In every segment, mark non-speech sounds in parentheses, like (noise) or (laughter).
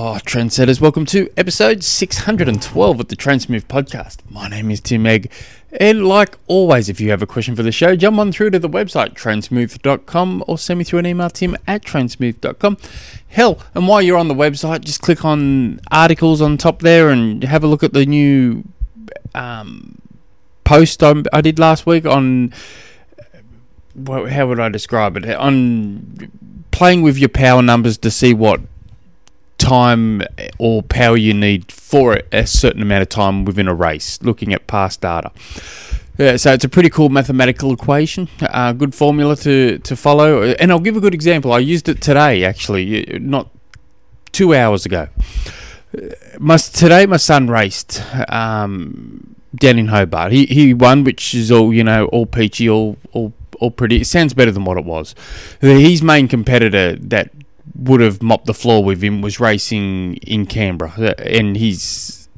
Oh, trendsetters, welcome to episode 612 of the Transmove podcast. My name is Tim Egg, and like always, if you have a question for the show, jump on through to the website transmove.com or send me through an email, tim at transmove.com. Hell, and while you're on the website, just click on articles on top there and have a look at the new um, post I, I did last week on. Well, how would I describe it? On playing with your power numbers to see what time or power you need for a certain amount of time within a race, looking at past data. Yeah, so it's a pretty cool mathematical equation, a uh, good formula to, to follow. And I'll give a good example. I used it today, actually, not two hours ago. My, today, my son raced um, down in Hobart. He he won, which is all you know, all peachy, all all all pretty. It sounds better than what it was. His main competitor that would have mopped the floor with him was racing in Canberra, and he's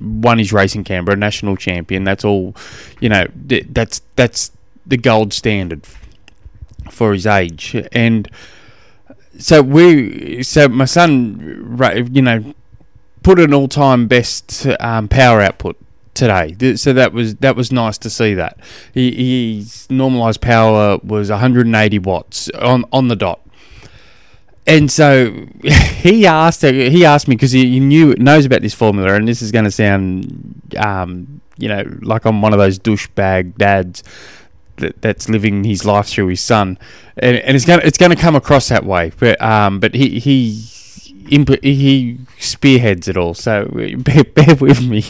won his race in Canberra, national champion. That's all, you know. That's that's the gold standard for his age, and so we, so my son, you know, put an all-time best um, power output today. So that was that was nice to see that. He, his normalized power was 180 watts on on the dot and so (laughs) he asked he asked me because he, he, knew knows about this formula, and this is going to sound, um, you know, like I'm one of those douchebag dads that, that's living his life through his son, and, and it's going it's going to come across that way. But um, but he he. he spearheads it all, so (laughs) bear, bear with me.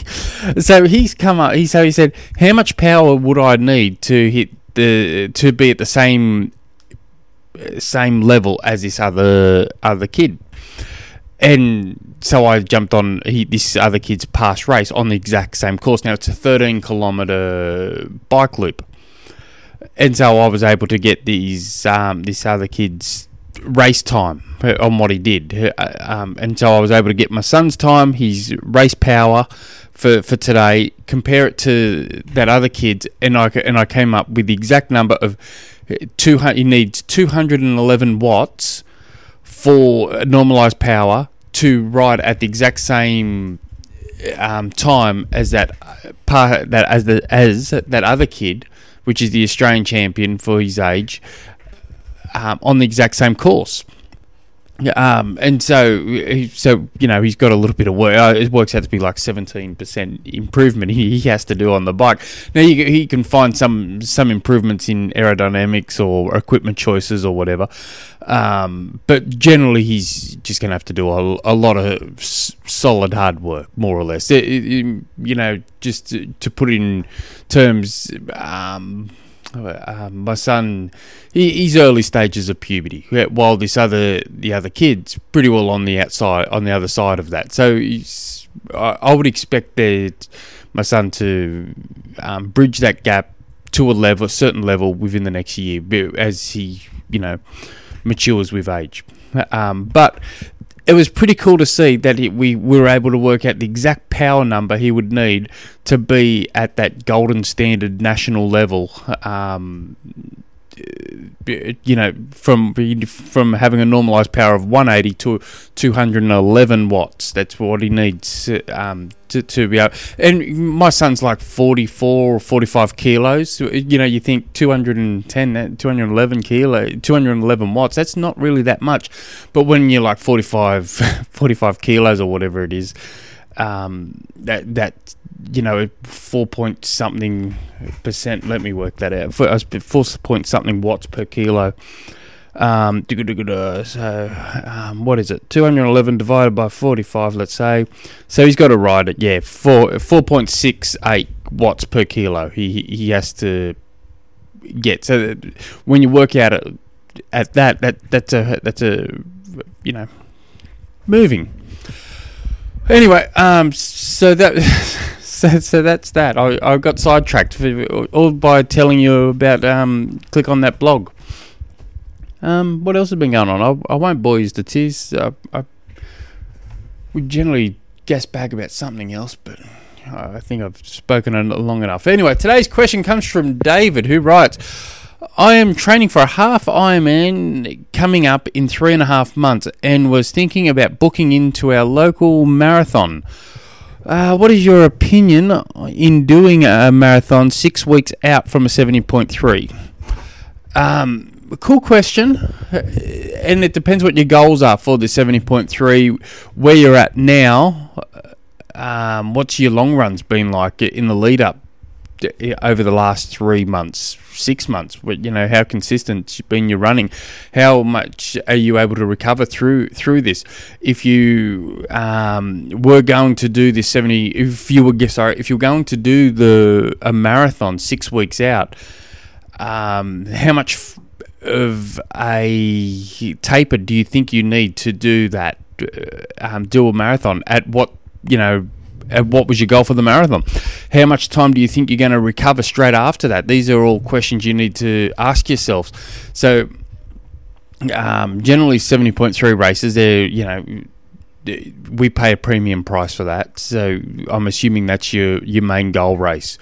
So he's come up. He so he said, "How much power would I need to hit the to be at the same same level as this other other kid. And so I jumped on he, this other kid's past race on the exact same course. Now it's a 13 kilometer bike loop, and so I was able to get these um, this other kid's race time on what he did, uh, um, and so I was able to get my son's time, his race power for, for today, compare it to that other kid, and I and I came up with the exact number of two, he needs 211 watts for normalized power to ride at the exact same um, time as that part that as the as that other kid, which is the Australian champion for his age, um, on the exact same course. Um, and so, so you know, he's got a little bit of work. Uh, it works out to be like seventeen percent improvement he, he has to do on the bike. Now he, he can find some some improvements in aerodynamics or equipment choices or whatever, um, but generally he's just going to have to do a, a lot of s- solid hard work, more or less. It, it, you know, just to, to put in terms. Um, uh, my son, he, he's early stages of puberty, while this other the other kid's pretty well on the outside, on the other side of that. So I, I, would expect that my son to um, bridge that gap to a level, a certain level within the next year, as he, you know, matures with age. Um, but it was pretty cool to see that we, we were able to work out the exact power number he would need to be at that golden standard national level. Um, you know, from from having a normalized power of 180 to 211 watts. That's what he needs um, to, to be able. And my son's like 44 or 45 kilos. You know, you think 210, 211 kilo, 211 watts. That's not really that much. But when you're like 45, (laughs) 45 kilos or whatever it is, um, that that you know four point something percent. Let me work that out. Four, four point something watts per kilo. Um, so um, what is it? Two hundred eleven divided by forty five. Let's say. So he's got to ride it. Yeah, four four point six eight watts per kilo. He he has to get. So when you work out at, at that, that that's a that's a you know moving. Anyway, um, so that. (laughs) so, so that's that. I, I got sidetracked all by telling you about um, click on that blog. Um, what else has been going on? I, I won't bore you to tears. Uh, I, we generally guess back about something else, but I think I've spoken long enough. Anyway, today's question comes from David, who writes. I am training for a half Ironman coming up in three and a half months and was thinking about booking into our local marathon. Uh, what is your opinion in doing a marathon six weeks out from a 70.3? Um, cool question, and it depends what your goals are for the 70.3, where you're at now. Um, what's your long runs been like in the lead up over the last three months, six months? You know how consistent been your running? How much are you able to recover through through this? If you um, were going to do this seventy, if you were sorry, if you're going to do the a marathon six weeks out, um, how much f- of a taper do you think you need to do that? Uh, um, do a marathon at what you know At what was your goal for the marathon? How much time do you think you're going to recover straight after that? These are all questions you need to ask yourselves. So, um, generally, seventy point three races. They're you know we pay a premium price for that. So I'm assuming that's your your main goal race.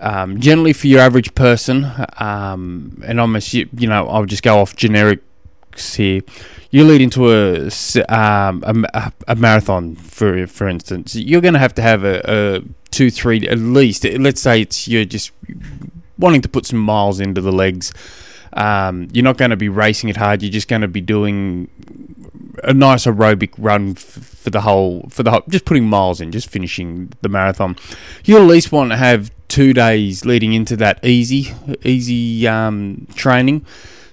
Um, generally, for your average person, um, and I'm assuming you know I'll just go off generics here you lead into a, um, a, a, marathon, for for instance, you're going to have to have a, a, two, three, at least. Let's say it's you're just wanting to put some miles into the legs. Um, you're not going to be racing it hard. You're just going to be doing a nice aerobic run f- for the whole for the whole, just putting miles in, just finishing the marathon. You'll at least want to have two days leading into that easy, easy um, training.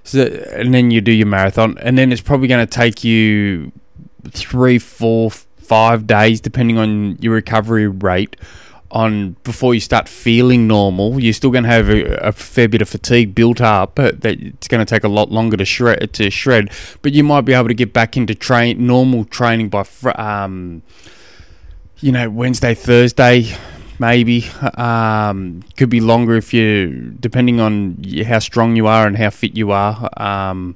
So, and then you do your marathon, and then it's probably going to take you three, four, five days, depending on your recovery rate, on before you start feeling normal. You're still going to have a, a fair bit of fatigue built up. That it's going to take a lot longer to shred. To shred, but you might be able to get back into train normal training by, um, you know, Wednesday, Thursday maybe. Um, could be longer if you, depending on how strong you are and how fit you are. Um,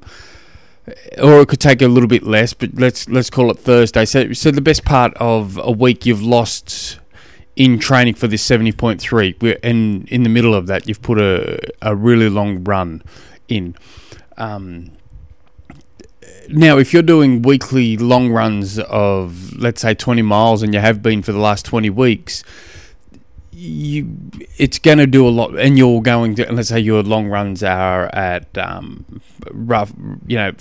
or it could take a little bit less, but let's let's call it Thursday. So, so the best part of a week you've lost in training for this seventy point three, and in the middle of that you've put a a really long run in. Um, now, if you're doing weekly long runs of let's say twenty miles, and you have been for the last twenty weeks, you it's going to do a lot, and you're going to let's say your long runs are at um, rough, you know,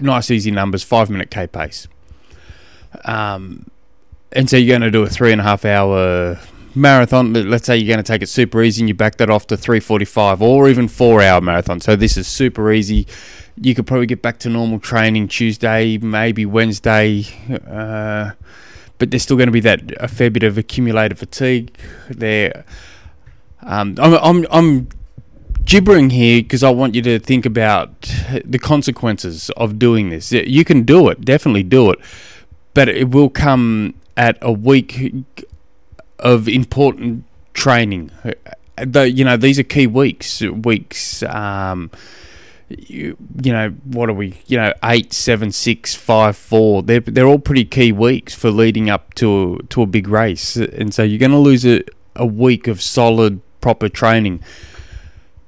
nice easy numbers, five minute k pace. Um, and so you're going to do a three and a half hour marathon. Let's say you're going to take it super easy, and you back that off to three forty five, or even four hour marathon. So this is super easy. You could probably get back to normal training Tuesday, maybe Wednesday. Uh, but there's still going to be that a fair bit of accumulated fatigue there. Um, I'm, I'm, I'm gibbering here because I want you to think about the consequences of doing this. You can do it, definitely do it, but it will come at a week of important training. The, you know, these are key weeks. Weeks. Um, you, you know what are we you know eight seven six five four they're they're all pretty key weeks for leading up to to a big race and so you're going to lose a, a week of solid proper training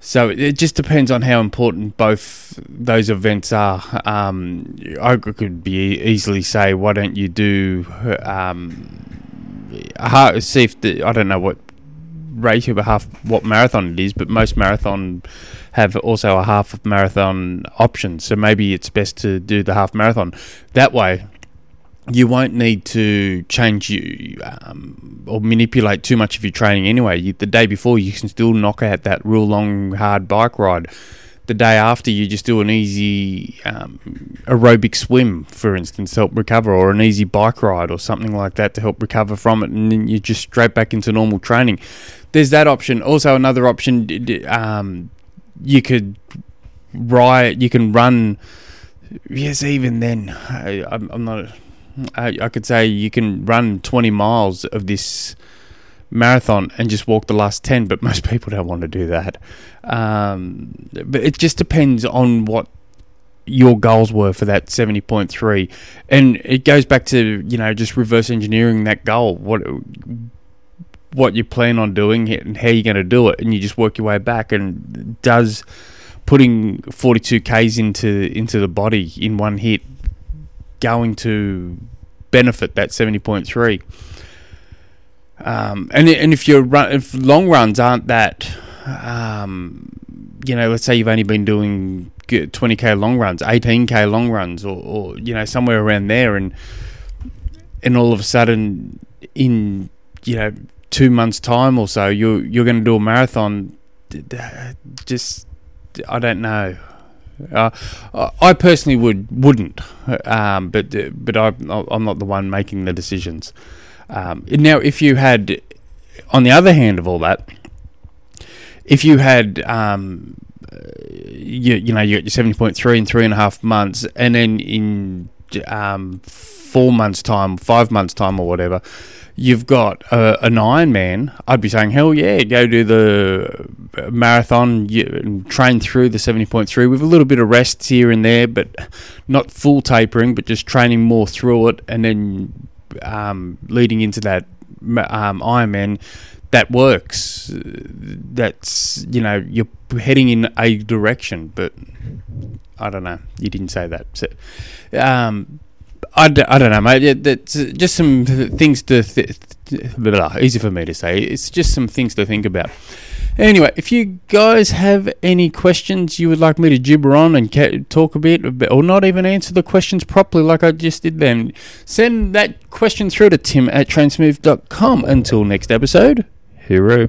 so it just depends on how important both those events are. Um, I could be easily say, why don't you do um, see if the, I don't know what ratio of half what marathon it is, but most marathon have also a half marathon option. So maybe it's best to do the half marathon. That way, you won't need to change you um, or manipulate too much of your training anyway. You, the day before, you can still knock out that real long, hard bike ride. The day after, you just do an easy um, aerobic swim, for instance, help recover, or an easy bike ride, or something like that to help recover from it, and then you're just straight back into normal training. There's that option. Also, another option um, you could ride, you can run. Yes, even then, I, am not. I, I could say you can run 20 miles of this marathon and just walk the last 10, but most (laughs) people don't want to do that. Um, but it just depends on what your goals were for that 70.3 and it goes back to you know just reverse engineering that goal what what you plan on doing and how you're going to do it, and you just work your way back. And does putting 42 k's into into the body in one hit going to benefit that 70.3? Um, and and if your run, if long runs aren't that, um, you know, let's say you've only been doing 20k long runs, 18k long runs, or, or you know somewhere around there, and and all of a sudden in you know two months time or so you're you're going to do a marathon just I don't know uh, I personally would wouldn't um, but but I, I'm not the one making the decisions. Um, now if you had on the other hand of all that if you had um, you, you know you got your 70.3 in three and a half months and then in um, four months' time, five months' time, or whatever, you've got a, an Ironman, I'd be saying, hell yeah, go do the marathon, you, train through the 70.3 with a little bit of rest here and there, but not full tapering, but just training more through it, and then um, leading into that um, Ironman. That works. That's you know you're heading in a direction, but I don't know. You didn't say that. So, um, I d- I don't know, mate. That's just some things to th- blah, blah, easy for me to say. It's just some things to think about. Anyway, if you guys have any questions you would like me to gibber on and ca- talk a bit, or not even answer the questions properly like I just did then, send that question through to tim at transmove.com. Until next episode, hero.